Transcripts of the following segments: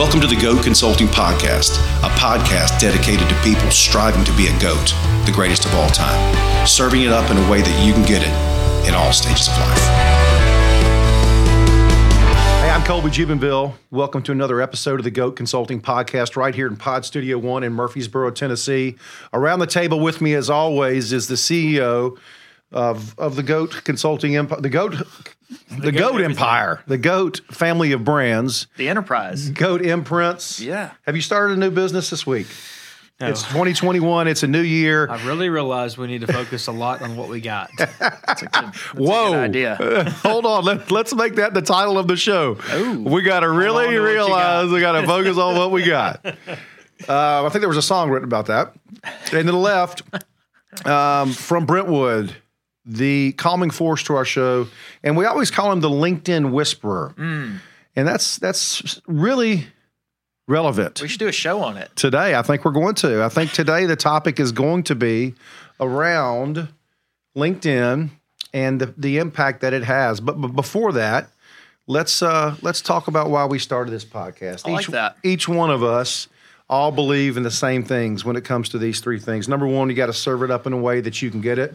Welcome to the GOAT Consulting Podcast, a podcast dedicated to people striving to be a GOAT, the greatest of all time, serving it up in a way that you can get it in all stages of life. Hey, I'm Colby Jubenville. Welcome to another episode of the GOAT Consulting Podcast right here in Pod Studio One in Murfreesboro, Tennessee. Around the table with me, as always, is the CEO of, of the GOAT Consulting Empire, the GOAT, the, GOAT, everything. Empire, the GOAT family of brands, The enterprise. GOAT Imprints. Yeah. Have you started a new business this week? It's 2021. It's a new year. I really realized we need to focus a lot on what we got. That's a good, that's Whoa! A good idea. Hold on. Let, let's make that the title of the show. We got to really to realize got. we got to focus on what we got. Uh, I think there was a song written about that. And to the left, um, from Brentwood, the calming force to our show, and we always call him the LinkedIn Whisperer, Mm. and that's that's really relevant We should do a show on it. today. I think we're going to. I think today the topic is going to be around LinkedIn and the, the impact that it has. But, but before that, let's uh, let's talk about why we started this podcast. I like that. Each one of us all believe in the same things when it comes to these three things. Number one, you got to serve it up in a way that you can get it.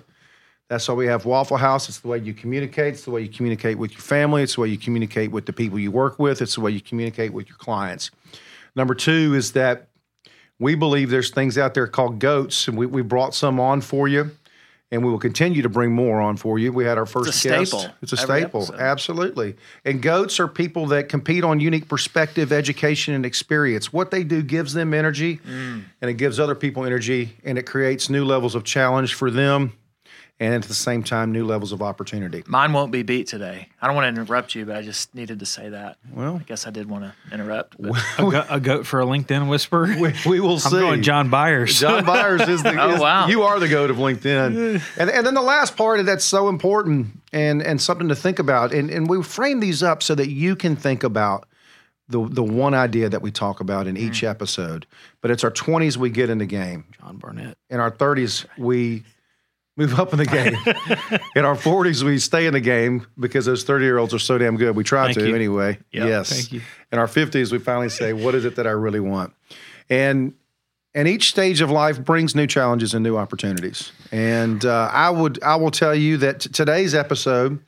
That's why we have Waffle House. It's the way you communicate. It's the way you communicate with your family. It's the way you communicate with the people you work with. It's the way you communicate with your clients. Number two is that we believe there's things out there called goats, and we, we brought some on for you, and we will continue to bring more on for you. We had our first it's a guest. staple It's a every staple, episode. absolutely. And goats are people that compete on unique perspective, education, and experience. What they do gives them energy, Mm. and it gives other people energy, and it creates new levels of challenge for them, and at the same time, new levels of opportunity. Mine won't be beat today. I don't want to interrupt you, but I just needed to say that. Well, I guess I did want to interrupt. But a, go- a goat for a LinkedIn whisper. we, we will I'm see. going John Byers. John Byers is the. Oh, is- wow. You are the goat of LinkedIn, and and then the last part of that's so important and and something to think about, and and we frame these up so that you can think about the the one idea that we talk about in each mm. episode. But it's our twenties we get in the game, John Barnett. in our thirties we move up in the game, in our forties we stay in the game because those thirty year olds are so damn good. We try Thank to you. anyway. Yep. Yes. Thank you. In our fifties we finally say, what is it that I really want, and and each stage of life brings new challenges and new opportunities. And uh, I would I will tell you that t- today's episode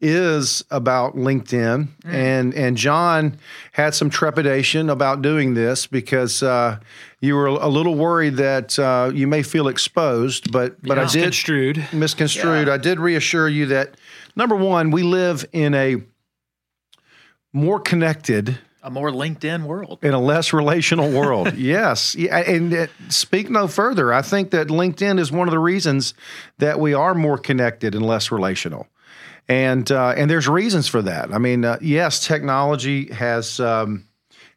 is about LinkedIn, and and John had some trepidation about doing this because uh, you were a little worried that uh, you may feel exposed, but but I did Construed. misconstrued. Yeah. I did reassure you that number one, we live in a more connected a more LinkedIn world. in a less relational world. yes. Yeah, and uh, speak no further. I think that LinkedIn is one of the reasons that we are more connected and less relational. And uh, and there's reasons for that. I mean, uh, yes, technology has um,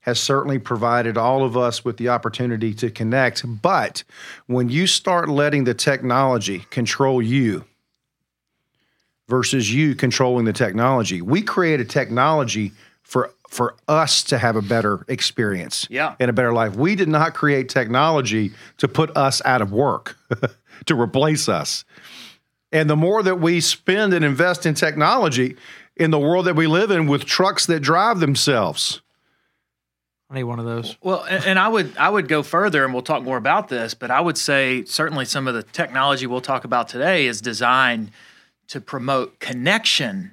has certainly provided all of us with the opportunity to connect. But when you start letting the technology control you versus you controlling the technology, we create a technology for for us to have a better experience Yeah. and a better life. We did not create technology to put us out of work, to replace us. And the more that we spend and invest in technology in the world that we live in with trucks that drive themselves, I need one of those. Well, and, and I would I would go further, and we'll talk more about this. But I would say certainly some of the technology we'll talk about today is designed to promote connection,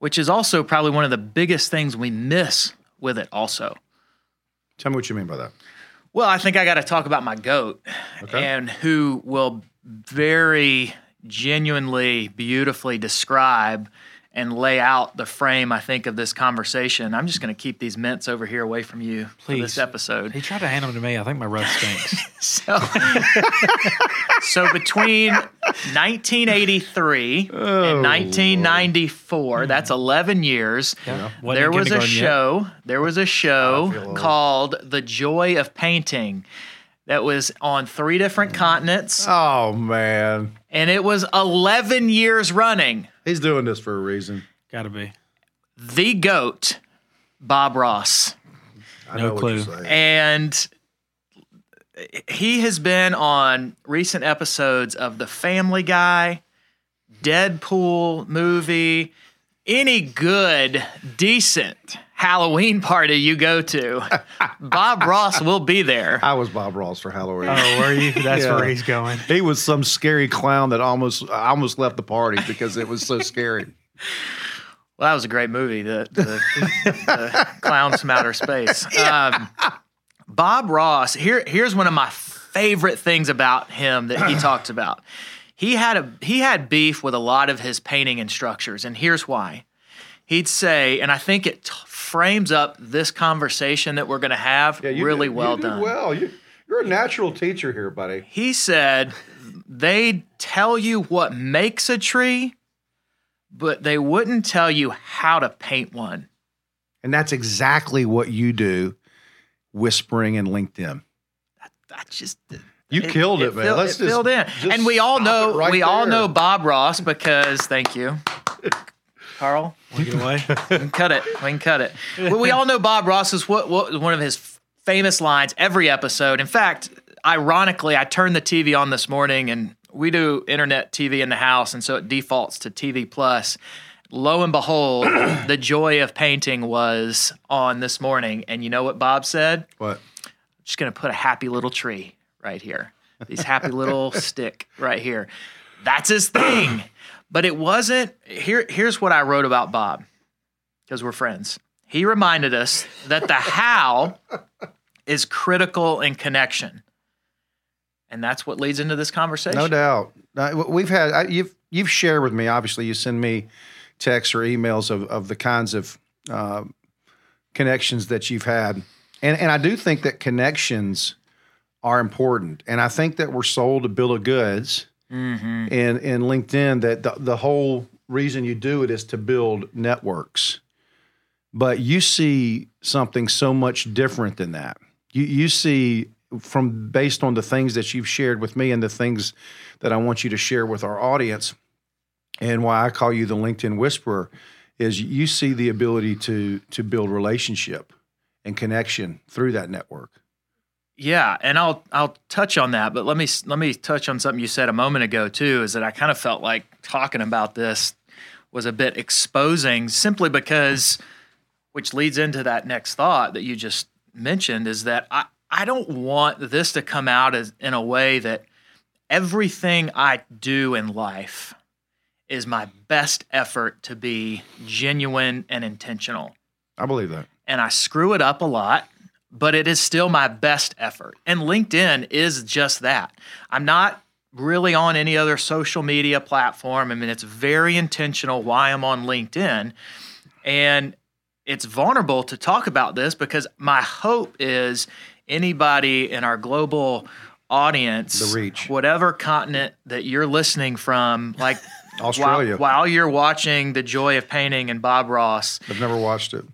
which is also probably one of the biggest things we miss with it. Also, tell me what you mean by that. well, I think I got to talk about my goat, Okay. and who will very genuinely, beautifully describe and lay out the frame, I think, of this conversation. I'm just going to keep these mints over here away from you for this Please. episode. He tried to hand them to me. I think my breath stinks. So, so between 1983 and 1994, that's 11 years. Wasn't There was a yet. show. There was a show called "The Joy of Painting." that was on three different continents, Oh man, and it was 11 years running. He's doing this for a reason. Got to be. The GOAT, Bob Ross. I No know what clue. you're. And he has been on recent episodes of The Family Guy, Deadpool movie, any good, decent Halloween party you go to, Bob Ross will be there. I was Bob Ross for Halloween. Oh, were you? That's Yeah. where he's going. He was some scary clown that almost I almost left the party because it was so scary. Well, that was a great movie, the, the, the Clowns from Outer Space. Um, Bob Ross, here, here's one of my favorite things about him that he talked about. He had a he had beef with a lot of his painting instructors, and here's why. He'd say, and I think it t- frames up this conversation that we're going to have really did- well done. Well, you, you're a natural teacher here, buddy. He said they tell you what makes a tree, but they wouldn't tell you how to paint one. And that's exactly what you do, whispering in LinkedIn. I just uh, You killed it, man. Filled, Let's it just- filled in, just and we all know right we all know Bob Ross because thank you, Carl. We can cut it. We can cut it. Well, we all know Bob Ross is what, what one of his famous lines every episode. In fact, ironically, I turned the TV on this morning, and we do internet TV in the house, and so it defaults to TV Plus. Lo and behold, the joy of painting was on this morning, and you know what Bob said? What? I'm just gonna put a happy little tree right here. These happy little stick right here. That's his thing. But it wasn't here here's what I wrote about Bob because we're friends. He reminded us that the how is critical in connection. And that's what leads into this conversation. No doubt. We've had I, you've you've shared with me. Obviously, you send me texts or emails of of the kinds of uh, connections that you've had, and and I do think that connections are important. And I think that we're sold a bill of goods Mm-hmm. in in LinkedIn that the, the whole reason you do it is to build networks. But you see something so much different than that. You you see from based on the things that you've shared with me and the things that I want you to share with our audience, and why I call you the LinkedIn whisperer, is you see the ability to to build relationship and connection through that network. Yeah, and I'll I'll touch on that, but let me let me touch on something you said a moment ago too. Is that I kind of felt like talking about this was a bit exposing, simply because, which leads into that next thought that you just mentioned, is that I I don't want this to come out as in a way that everything I do in life is my best effort to be genuine and intentional I believe that. and I screw it up a lot, but it is still my best effort. And LinkedIn is just that. I'm not really on any other social media platform. I mean, it's very intentional why I'm on LinkedIn. And it's vulnerable to talk about this because my hope is anybody in our global audience, The reach. whatever continent that you're listening from, like Australia. while, while you're watching The Joy of Painting and Bob Ross, I've never watched it.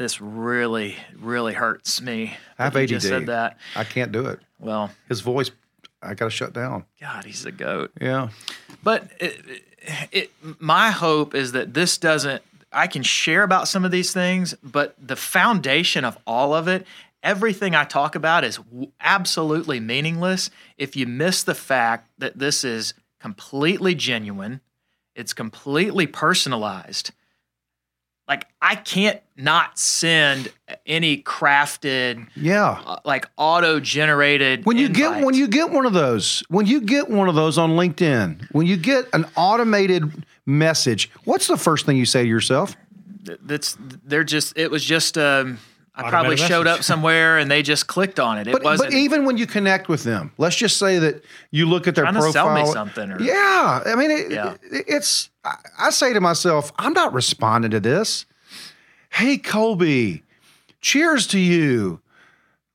This really, really hurts me. I have ADD. just said that. I can't do it. Well, His voice, I got to shut down. God, he's a goat. Yeah. But it, it, my hope is that this doesn't. I can share about some of these things, but the foundation of all of it, everything I talk about, is w- absolutely meaningless if you miss the fact that this is completely genuine. It's completely personalized. Like I can't not send any crafted, Yeah. uh, like auto-generated. When you get when you get one of those, when you get one of those on LinkedIn, when you get an automated message, what's the first thing you say to yourself? that's they're just it was just um I probably showed message. up somewhere and they just clicked on it. It But, wasn't but even when you connect with them, let's just say that you look at their Trying to profile. sell me something or- yeah, I mean, it, Yeah. it- it's. I, I say to myself, I'm not responding to this. Hey, Colby, cheers to you.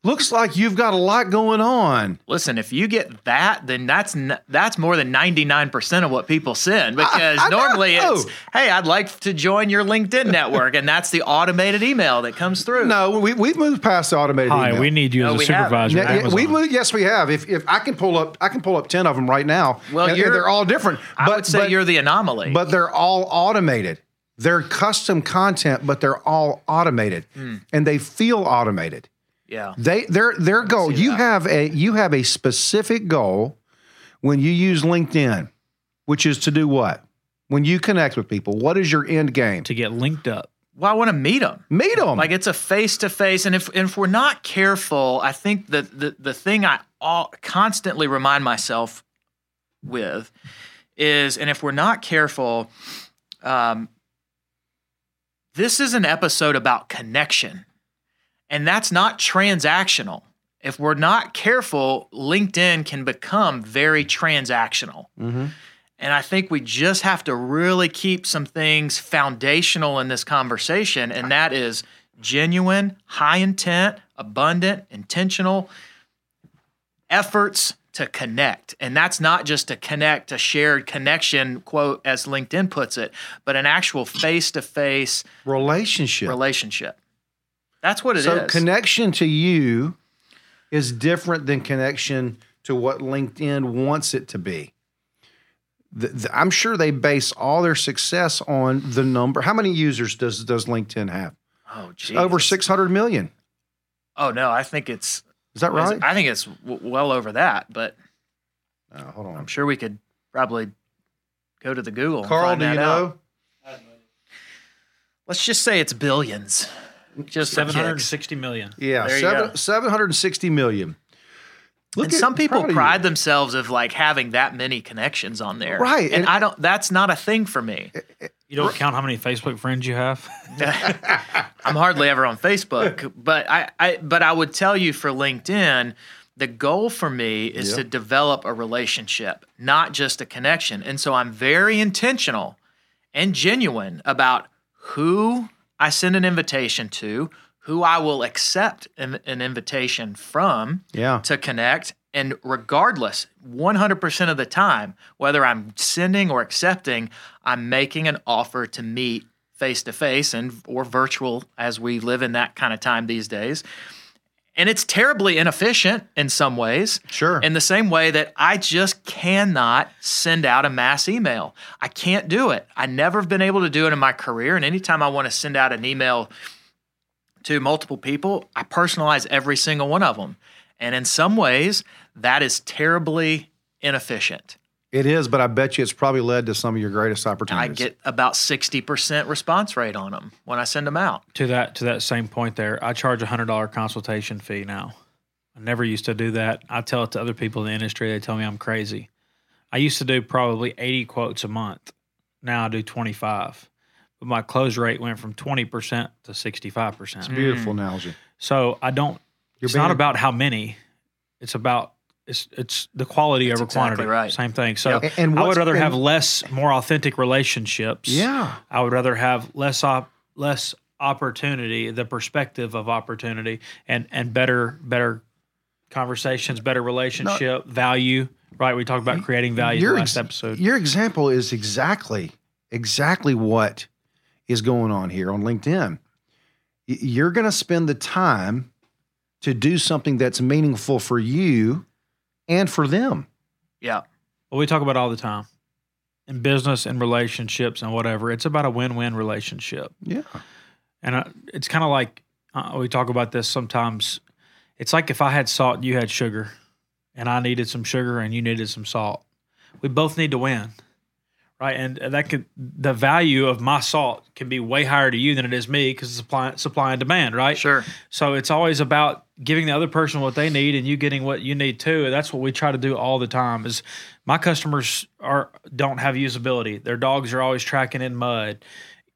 Looks like you've got a lot going on. Listen, if you get that, then that's n- that's more than ninety nine percent of what people send. Because I know. normally it's, hey, I'd like to join your LinkedIn network, and that's the automated email that comes through. No, we, we've moved past the automated Hi, email. we need you No, as a supervisor. Yeah, yeah, Amazon. we moved. Yes, we have. If, if I can pull up, I can pull up ten of them right now. Well, and, and you're- they're all different. I but, would say but, you're the anomaly. but they're all automated. They're custom content, but they're all automated, Hmm. and they feel automated. Yeah, They their their goal. You that. have a you have a specific goal when you use LinkedIn, which is to do what? When you connect with people, what is your end game? to get linked up. well, I want to meet them. Meet them. Like it's a face to face, and if and if we're not careful, I think that the the thing I all, constantly remind myself with is, and if we're not careful, um, this is an episode about connection, and that's not transactional. If we're not careful, LinkedIn can become very transactional. Mm-hmm. And I think we just have to really keep some things foundational in this conversation, and that is genuine, high intent, abundant, intentional efforts to connect. And that's not just to connect, a shared connection, quote, as LinkedIn puts it, but an actual face to face relationship. relationship. That's what it is. so connection to you is different than connection to what LinkedIn wants it to be. The- the- I'm sure they base all their success on the number. How many users does does LinkedIn have? oh, geez. Over 600 million. Oh, no, I think it's, Is that right? I think it's w- well over that, but Oh, hold on. I'm sure we could probably go to the Google. and Carl, find do you that out. know? Let's just say it's billions. Just for Seven hundred kicks. Yeah, There you seven, go. 760 million. Look and at- some people proud of you. pride themselves of like having that many connections on there. Right, And, and- I don't that's not a thing for me. Eh, eh, you don't count how many Facebook friends you have. I'm hardly ever on Facebook, but I, I but I would tell you for LinkedIn, the goal for me is Yeah. to develop a relationship, not just a connection. And so I'm very intentional and genuine about who I send an invitation to, who I will accept an, an invitation from Yeah. to connect. And regardless, 100% of the time, whether I'm sending or accepting, I'm making an offer to meet face to face and or virtual as we live in that kind of time these days. And it's terribly inefficient in some ways. Sure. In the same way that I just cannot send out a mass email. I can't do it. I never have been able to do it in my career. And anytime I want to send out an email to multiple people, I personalize every single one of them. And in some ways, that is terribly inefficient. It is, but I bet you it's probably led to some of your greatest opportunities. I get about 60% response rate on them when I send them out. To that to that same point there, I charge a hundred dollar consultation fee now. I never used to do that. I tell it to other people in the industry. They tell me I'm crazy. I used to do probably 80 quotes a month. Now I do 25. But my close rate went from 20% to 65%. It's beautiful analogy. So I don't You're it's not about how many. It's about it's it's the quality That's over exactly quantity. right. Same thing. So And- and I would rather been- have less, more authentic relationships. Yeah. I would rather have less op, less opportunity, the perspective of opportunity, and and better better conversations, better relationship value. Right? We talked about creating value in Your the ex- last episode. Your example is exactly exactly what is going on here on LinkedIn. You're going to spend the time to do something that's meaningful for you and for them. Yeah. Well, we talk about all the time in business and relationships and whatever. It's about a win-win relationship. Yeah. And uh, it's kind of like uh, we talk about this sometimes. It's like if I had salt, you had sugar, and I needed some sugar and you needed some salt. We both need to win, right? And that could the value of my salt can be way higher to you than it is me because it's supply, supply and demand, right? Sure. So it's always about giving the other person what they need and you getting what you need too. That's what we try to do all the time. Is my customers are don't have usability. Their dogs are always tracking in mud.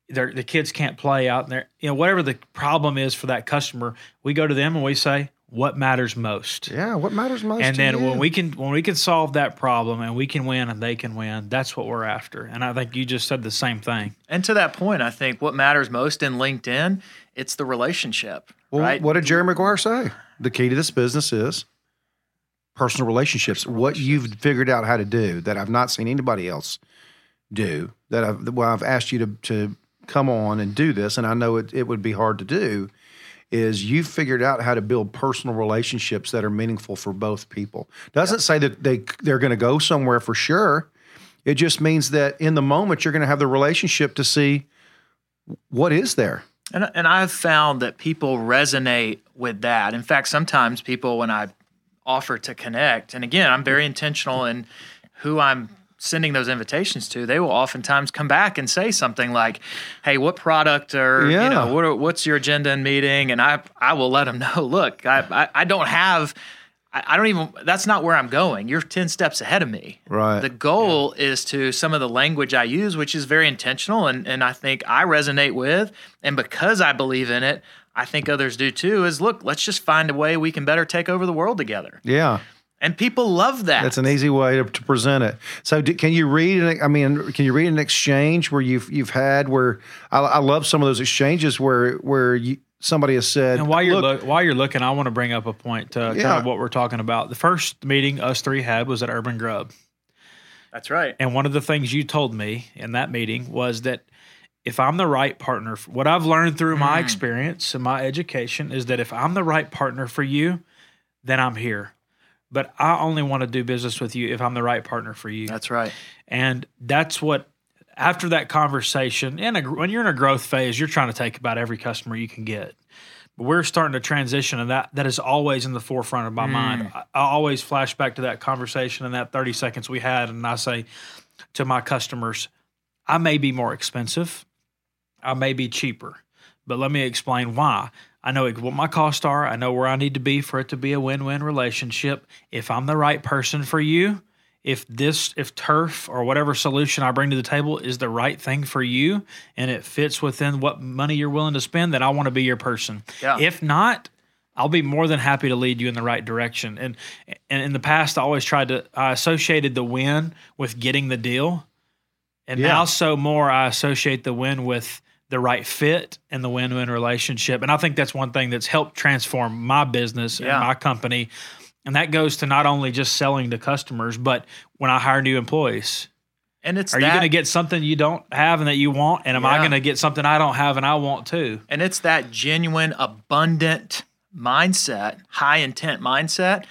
Their the kids can't play out there. You know, whatever the problem is for that customer, we go to them and we say, what matters most? Yeah. What matters most? and to then you? when we can when we can solve that problem and we can win and they can win, that's what we're after. And I think you just said the same thing. And to that point, I think what matters most in LinkedIn, it's the relationship, well, right? what did Jerry Maguire say? the key to this business is personal relationships. What you've figured out how to do that I've not seen anybody else do. That I've well, I've asked you to to come on and do this, and I know it, it would be hard to do. Is you've figured out how to build personal relationships that are meaningful for both people. Doesn't say that they they're going to go somewhere for sure. It just means that in the moment you're going to have the relationship to see what is there. And, and I've found that people resonate with that. In fact, sometimes people, when I offer to connect, and again, I'm very intentional in who I'm sending those invitations to, they will oftentimes come back and say something like, "Hey, what product or Yeah. you know what are, what's your agenda in meeting?" And I I will let them know. Look, I I, I don't have. I don't even. That's not where I'm going. You're ten steps ahead of me. Right. The goal is to some of the language I use, which is very intentional, and and I think I resonate with, and because I believe in it, I think others do too. Is look, let's just find a way we can better take over the world together, Yeah. and people love that. That's an easy way to, to present it. So, do, can you read? An, I mean, can you read an exchange where you've you've had where I, I love some of those exchanges where where you, somebody has said, And while you're "Look, look, while you're looking, I want to bring up a point to kind Yeah. of what we're talking about. The first meeting us three had was at Urban Grub, That's right. and one of the things you told me in that meeting was that if I'm the right partner, what I've learned through Mm. my experience and my education is that if I'm the right partner for you, then I'm here. But I only want to do business with you if I'm the right partner for you. That's right. And that's what, after that conversation, and when you're in a growth phase, you're trying to take about every customer you can get. But we're starting to transition, and that that is always in the forefront of my mm. mind. I, I always flash back to that conversation and that 30 seconds we had, and I say to my customers, I may be more expensive, I may be cheaper, but let me explain why. I know what my costs are. I know where I need to be for it to be a win-win relationship. If I'm the right person for you, if this if turf or whatever solution I bring to the table is the right thing for you and it fits within what money you're willing to spend, then I want to be your person. Yeah. If not, I'll be more than happy to lead you in the right direction. And and in the past, I always tried to I associated the win with getting the deal, and Yeah. now so more I associate the win with the right fit and the win-win relationship. And I think that's one thing that's helped transform my business Yeah. and my company. And that goes to not only just selling to customers, but when I hire new employees. And it's Are you going to get something you don't have and that you want? And am I going to get something I don't have and I want too? And it's that genuine, abundant mindset, high intent mindset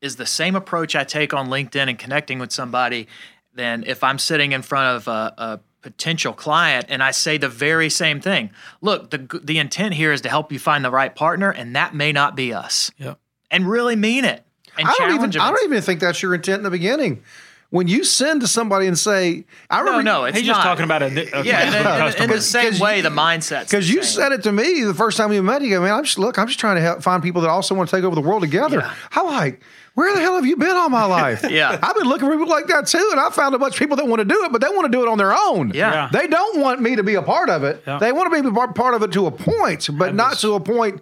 is the same approach I take on LinkedIn and connecting with somebody than if I'm sitting in front of a, a potential client and I say the very same thing. Look, the the intent here is to help you find the right partner, and that may not be us. Yep. And really mean it. And I don't even them. I don't even think that's your intent in the beginning. When you send to somebody and say, I remember no, it's He's just talking about a, a uh, yeah, and, and- and customer. in the same 'Cause way, you- the mindset. because you said it to me the first time we met. You go, man, I'm just look, I'm just trying to help find people that also want to take over the world together. Yeah. How like, where the hell have you been all my life? Yeah. I've been looking for people like that too, and I found a bunch of people that want to do it, but they want to do it on their own. Yeah. Yeah. They don't want me to be a part of it. Yeah. They want to be a part of it to a point, but not this- to a point.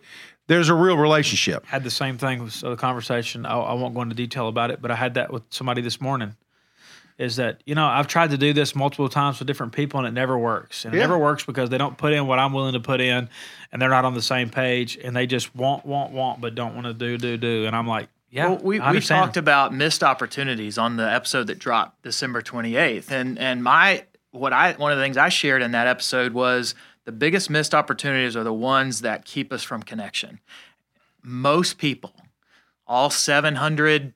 There's a real relationship. had the same thing with the conversation. I, I won't go into detail about it, but I had that with somebody this morning. Is that you know I've tried to do this multiple times with different people and it never works. And it never works because they don't put in what I'm willing to put in, and they're not on the same page, and they just want, want, want, but don't want to do, do, do. And I'm like, yeah, Well, we, I we talked about missed opportunities on the episode that dropped December 28th. And and my what I one of the things I shared in that episode was the biggest missed opportunities are the ones that keep us from connection. Most people, all 700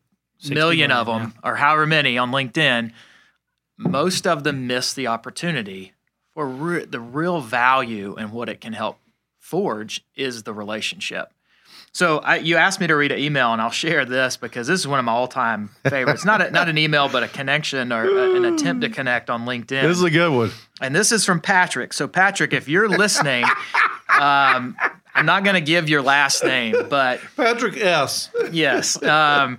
million of million, them, or however many on LinkedIn, most of them miss the opportunity for re- the real value and what it can help forge is the relationship. So I, you asked me to read an email, and I'll share this because this is one of my all-time favorites. not a, not an email, but a connection or a- an attempt to connect on LinkedIn. This is a good one. and this is from Patrick. So Patrick, if you're listening, um, I'm not going to give your last name, but Patrick S. yes. Um,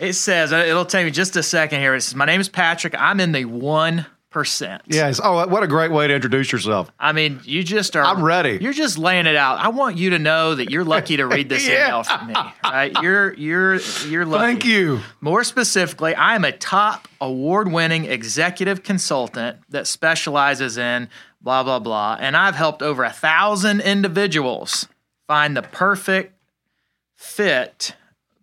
it says uh, it'll take me just a second here. It says, "My name is Patrick. I'm in the one percent." Yes. Oh, what a great way to introduce yourself. I mean, you just are. I'm ready. You're just laying it out. I want you to know that you're lucky to read this Yeah. email from me. Right? You're you're you're lucky. Thank you. More specifically, I am a top award-winning executive consultant that specializes in blah blah blah, and I've helped over a thousand individuals find the perfect fit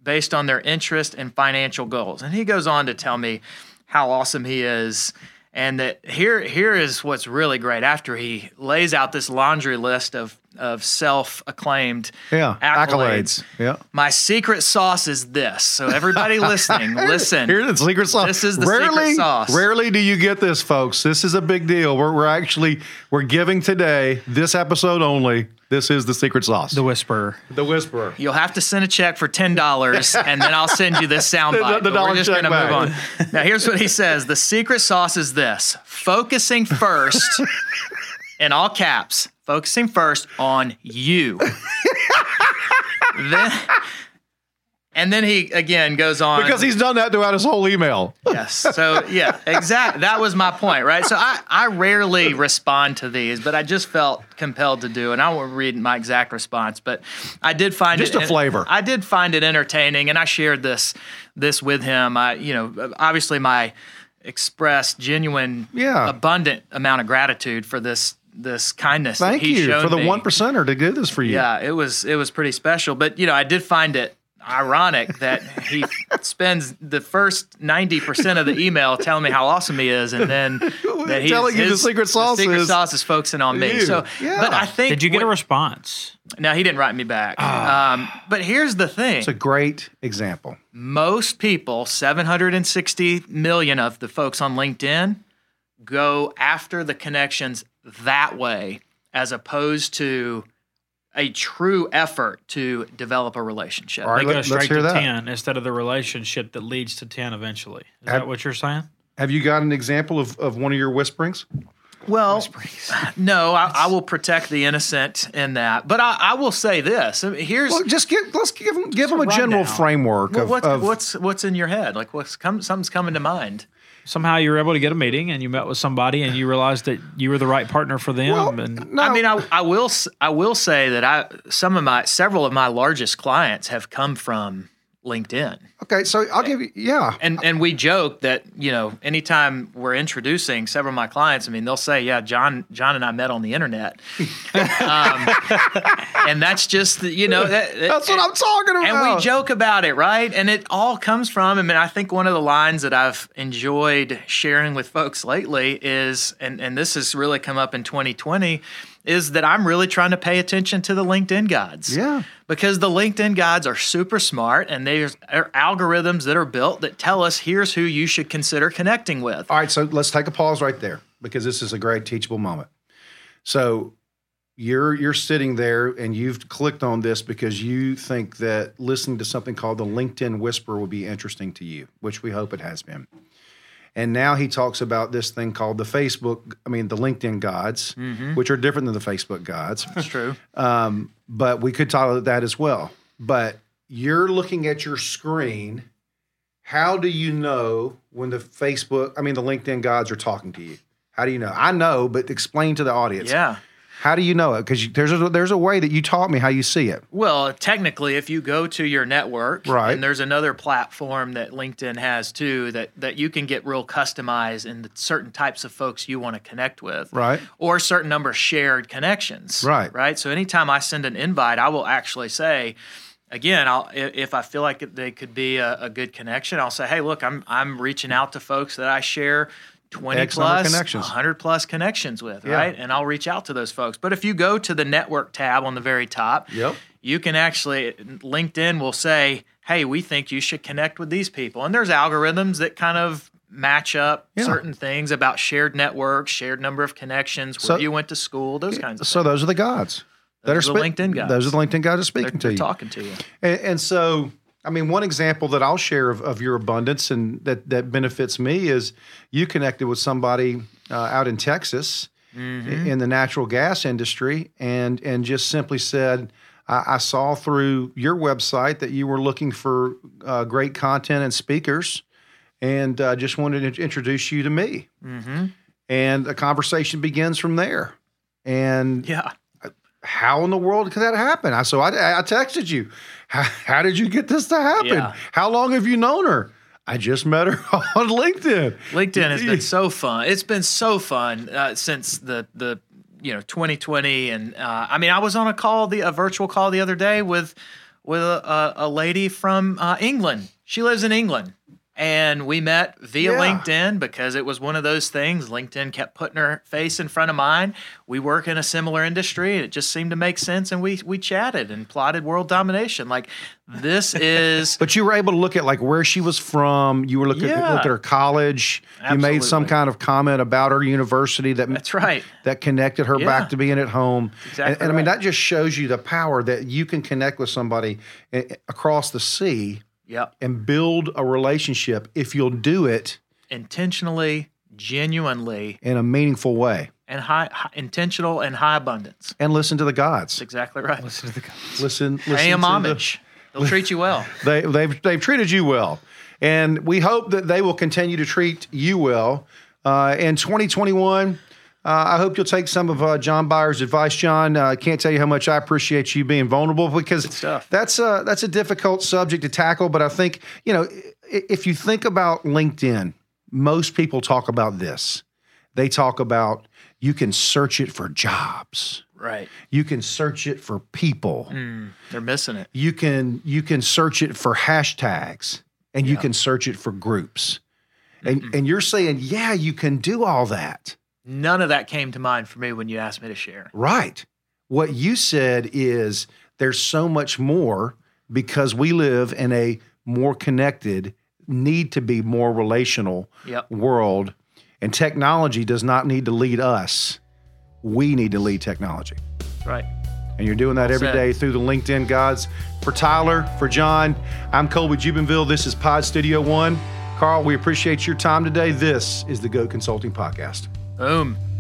based on their interest and financial goals. And he goes on to tell me how awesome he is. And that here, here is what's really great. After he lays out this laundry list of of self-acclaimed Yeah. accolades, Yeah. my secret sauce is this. So everybody listening, listen. Here's the secret sauce. This is the secret rarely, sauce. Rarely do you get this, folks. This is a big deal. We're, we're actually we're giving today this episode only. This is the secret sauce. The whisperer. The whisperer. You'll have to send a check for ten dollars, and then I'll send you this soundbite. The- the But dollar we're just check gonna move on. Now, here's what he says: the secret sauce is this: focusing first, in all caps, focusing first on you. then, and then he again goes on Because he's done that throughout his whole email. Yes. So yeah, exactly. That was my point, right? So I, I rarely respond to these, but I just felt compelled to do, and I won't read my exact response, but I did find Just it a flavor. I did find it entertaining, and I shared this this with him. I, you know, obviously my expressed genuine, Yeah. abundant amount of gratitude for this this kindness. that Thank you for the one percenter to do this for you. Yeah, it was it was pretty special. But you know, I did find it ironic that he spends the first ninety percent of the email telling me how awesome he is, and then that he's, Telling you the secret sauce secret is sauce is focusing on me. you. So, Yeah. but I think Did you get a response? No, he didn't write me back. um, but here's the thing: It's a great example. most people, seven hundred and sixty million of the folks on LinkedIn, go after the connections that way, as opposed to a true effort to develop a relationship. All right, They let- go let's straight hear to that. 10 instead of the relationship that leads to 10 eventually. Is Have- that what you're saying? Have you got an example of, of one of your whisperings? Well, no, I, I will protect the innocent in that. But I, I will say this: I mean, here's Well, just give let's give them give them a a general rundown. framework well, of, what's, of what's what's in your head. Like what's come, something's coming to mind. Somehow you were able to get a meeting and you met with somebody and you realized that you were the right partner for them. well, and no, I mean, I, I will s- I will say that I some of my several of my largest clients have come from LinkedIn. okay. So I'll give you yeah. And and we joke that you know anytime we're introducing several of my clients, I mean they'll say, "Yeah, John John and I met on the internet," um, and that's just the- you know that, That's what I'm talking about. and we joke about it, right? And it all comes from. I mean, I think one of the lines that I've enjoyed sharing with folks lately is, and and this has really come up in 2020, is that I'm really trying to pay attention to the LinkedIn gods. Yeah. Because the LinkedIn gods are super smart, and there's are algorithms that are built that tell us here's who you should consider connecting with. All right, so let's take a pause right there because this is a great teachable moment. So you're you're sitting there and you've clicked on this because you think that listening to something called the LinkedIn Whisper will be interesting to you, which we hope it has been. And now he talks about this thing called the Facebook, I mean the LinkedIn gods, which are different than the Facebook gods. That's true. Um, but we could talk about that as well. But you're looking at your screen. How do you know when the Facebook, I mean, the LinkedIn gods are talking to you? How do you know? I know, but explain to the audience. Yeah. How do you know it? Because there's a, there's a way that you taught me how you see it. Well, technically, if you go to your network, Right. and there's another platform that LinkedIn has too, that that you can get real customized in the certain types of folks you want to connect with, Right. Or certain number of shared connections, Right. Right. So anytime I send an invite, I will actually say. Again, I'll, if I feel like they could be a, a good connection, I'll say, "Hey, look, I'm I'm reaching out to folks that I share twenty X plus, connections. hundred plus connections with, Yeah. right?" And I'll reach out to those folks. But if you go to the network tab on the very top, Yep. you can actually LinkedIn will say, "Hey, we think you should connect with these people." And there's algorithms that kind of match up Yeah. certain things about shared networks, shared number of connections, So- where you went to school, those kinds of So things. those are the gods. that Those are are the spe- LinkedIn gods. Those are the LinkedIn gods that are They're, speaking to they're you. talking to you. And, and so, I mean, one example that I'll share of, of your abundance and that that benefits me is you connected with somebody uh, out in Texas Mm-hmm. in the natural gas industry, and and just simply said. I I saw through your website that you were looking for uh, great content and speakers, and uh, just wanted to introduce you to me. Mm-hmm. And a conversation begins from there. And Yeah. How in the world could that happen? I so I, I texted you. How, how did you get this to happen? Yeah. How long have you known her? I just met her on LinkedIn. LinkedIn has been so fun. It's been so fun uh, since the the you know 2020, and uh, I mean, I was on a call, the a virtual call the other day with with a, a, a lady from uh, England. She lives in England. And we met via Yeah. LinkedIn because it was one of those things. LinkedIn kept putting her face in front of mine. We work in a similar industry, and it just seemed to make sense. And we we chatted and plotted world domination. Like this is But you were able to look at like where she was from. You were looking Yeah. at, look at her college. You made some kind of comment about her university that that's right. that connected her Yeah. back to being at home. Exactly and, and I mean that just shows you the power that you can connect with somebody eh, across the sea Yep. and build a relationship if you'll do it Intentionally, genuinely, in a meaningful way and high, high intentional and high abundance. and listen to the gods. That's exactly right. Listen to the gods. Listen, listen Pay them to the- homage. They'll treat you well. They, they've they've treated you well, and we hope that they will continue to treat you well uh, in 2021. Uh, I hope you'll take some of uh, John Byer's advice, John. I uh, can't tell you how much I appreciate you being vulnerable because that's a that's a difficult subject to tackle. But I think you know if you think about LinkedIn, most people talk about this. They talk about you can search it for jobs. Right. You can search it for people They're missing it. you can you can search it for hashtags and you can search it for groups and and you're saying yeah you can do all that None of that came to mind for me when you asked me to share. right what you said is there's so much more because we live in a more connected need to be more relational Yep. world and technology does not need to lead us we need to lead technology Right. And you're doing that every said. day through the LinkedIn gods. For Tyler, for John, I'm Colby Jubenville. This is Pod Studio One. Carl, we appreciate your time today. This is the GOAT Consulting Podcast. Boom.